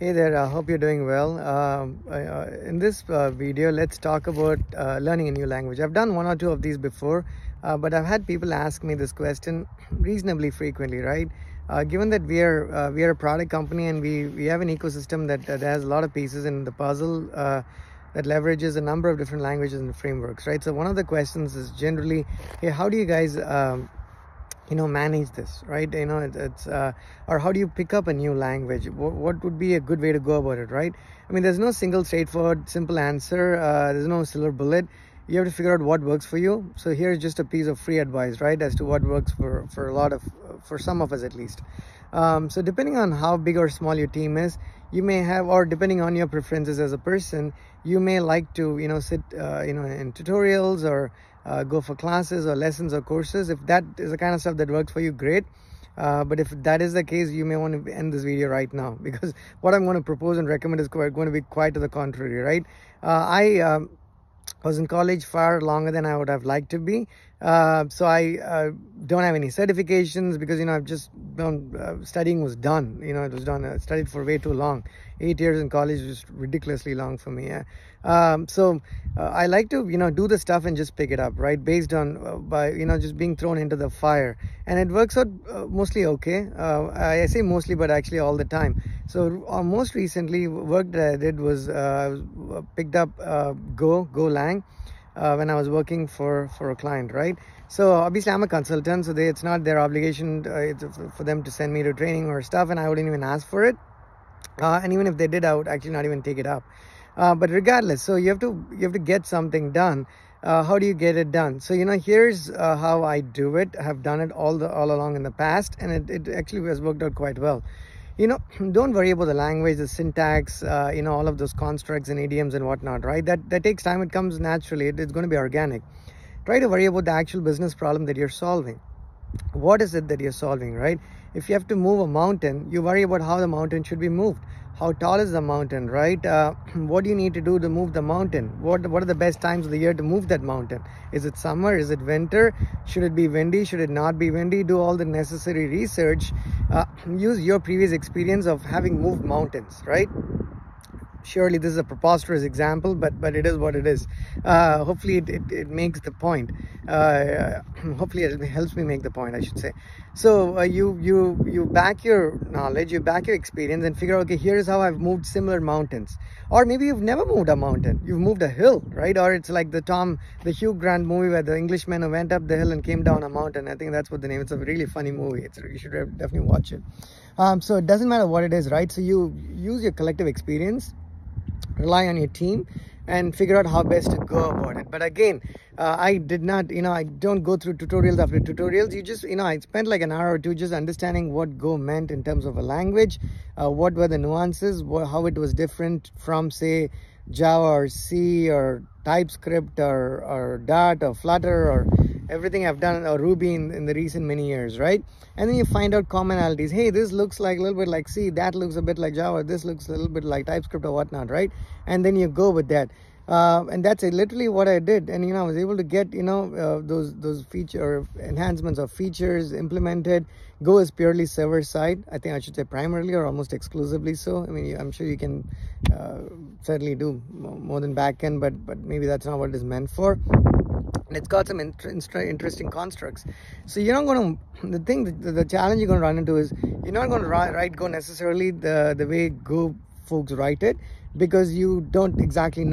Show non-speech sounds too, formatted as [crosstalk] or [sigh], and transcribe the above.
Hey there, I hope you're doing well. Um, uh, in this uh, video, let's talk about uh, learning a new language. I've done one or two of these before, uh, but I've had people ask me this question reasonably frequently, right? Uh, given that we are uh, we are a product company and we we have an ecosystem that, that has a lot of pieces in the puzzle that leverages a number of different languages and frameworks, right? So one of the questions is generally, hey, how do you guys um, you know manage this right? You know it, it's uh, or how do you pick up a new language? What, what, would be a good way to go about it right? I mean there's no single straightforward simple answer uh, there's no silver bullet. You have to figure out what works for you. So here's just a piece of free advice right as to what works for for a lot of for some of us at least. Um, so depending on how big or small your team is you may have or depending on your preferences as a person you may like to you know sit uh, you know in tutorials or uh, go for classes or lessons or courses if that is the kind of stuff that works for you great uh, but if that is the case you may want to end this video right now [laughs] because what i'm going to propose and recommend is going to be quite to the contrary right uh, i um, was in college far longer than I would have liked to be. Uh, so I uh, don't have any certifications because, you know, I've just done, uh, studying was done. You know, it was done, I studied for way too long. Eight years in college was ridiculously long for me. Yeah. Um, so uh, I like to, you know, do the stuff and just pick it up, right? Based on, uh, by, you know, just being thrown into the fire. And it works out uh, mostly okay. I say mostly, but actually all the time. So most recently work that I did was picked up Go, Golang uh, when I was working for for a client, right? So obviously I'm a consultant, so they, it's not their obligation uh, for them to send me to training or stuff, and I wouldn't even ask for it. Uh, and even if they did, I would actually not even take it up. Uh, but regardless, so you have to you have to get something done. Uh, how do you get it done? So you know, here's uh, how I do it. I have done it all the all along in the past, and it, it actually has worked out quite well you know [clears throat] don't worry about the language the syntax uh, you know all of those constructs and idioms and whatnot right? That that takes time. It comes naturally. It, it's going to be organic. Try to worry about the actual business problem that you're solving. What is it that you're solving right? If you have to move a mountain you worry about how the mountain should be moved. How tall is the mountain right? Uh, [clears throat] what do you need to do to move the mountain? What what are the best times of the year to move that mountain? Is it summer? Is it winter? Should it be windy? Should it not be windy? Do all the necessary research uh, use your previous experience of having moved mountains right surely this is a preposterous example but but it is what it is. Uh, hopefully it, it, it, makes the point. Uh, [clears throat] hopefully it helps me make the point i should say. So uh, you you you back your knowledge you back your experience and figure out okay here's how i've moved similar mountains. Or maybe you've never moved a mountain. You've moved a hill right? Or it's like the tom the hugh grant movie where the englishman who went up the hill and came down a mountain. I think that's what the name it's a really funny movie. It's you should definitely watch it. Um, so it doesn't matter what it is right? So you use your collective experience rely on your team and figure out how best to go about it. But again uh, i did not you know i don't go through tutorials after tutorials. You just you know i spent like an hour or two just understanding what go meant in terms of a language uh, what were the nuances what, how it was different from say java or c or typescript or or dart or flutter or everything I've done or Ruby in, in the recent many years, right? And then you find out commonalities. Hey, this looks like a little bit like C, that looks a bit like Java, this looks a little bit like TypeScript or whatnot, right? And then you go with that. Uh, and that's literally what I did. And you know, I was able to get you know uh, those those feature enhancements of features implemented. Go is purely server side. I think I should say primarily or almost exclusively so. I mean, I'm sure you can uh, certainly do more than backend, but but maybe that's not what it is meant for and it's got some inter interesting constructs. So you're not going to the thing the, the, challenge you're going to run into is you're not going to write go necessarily the the way go folks write it because you don't exactly know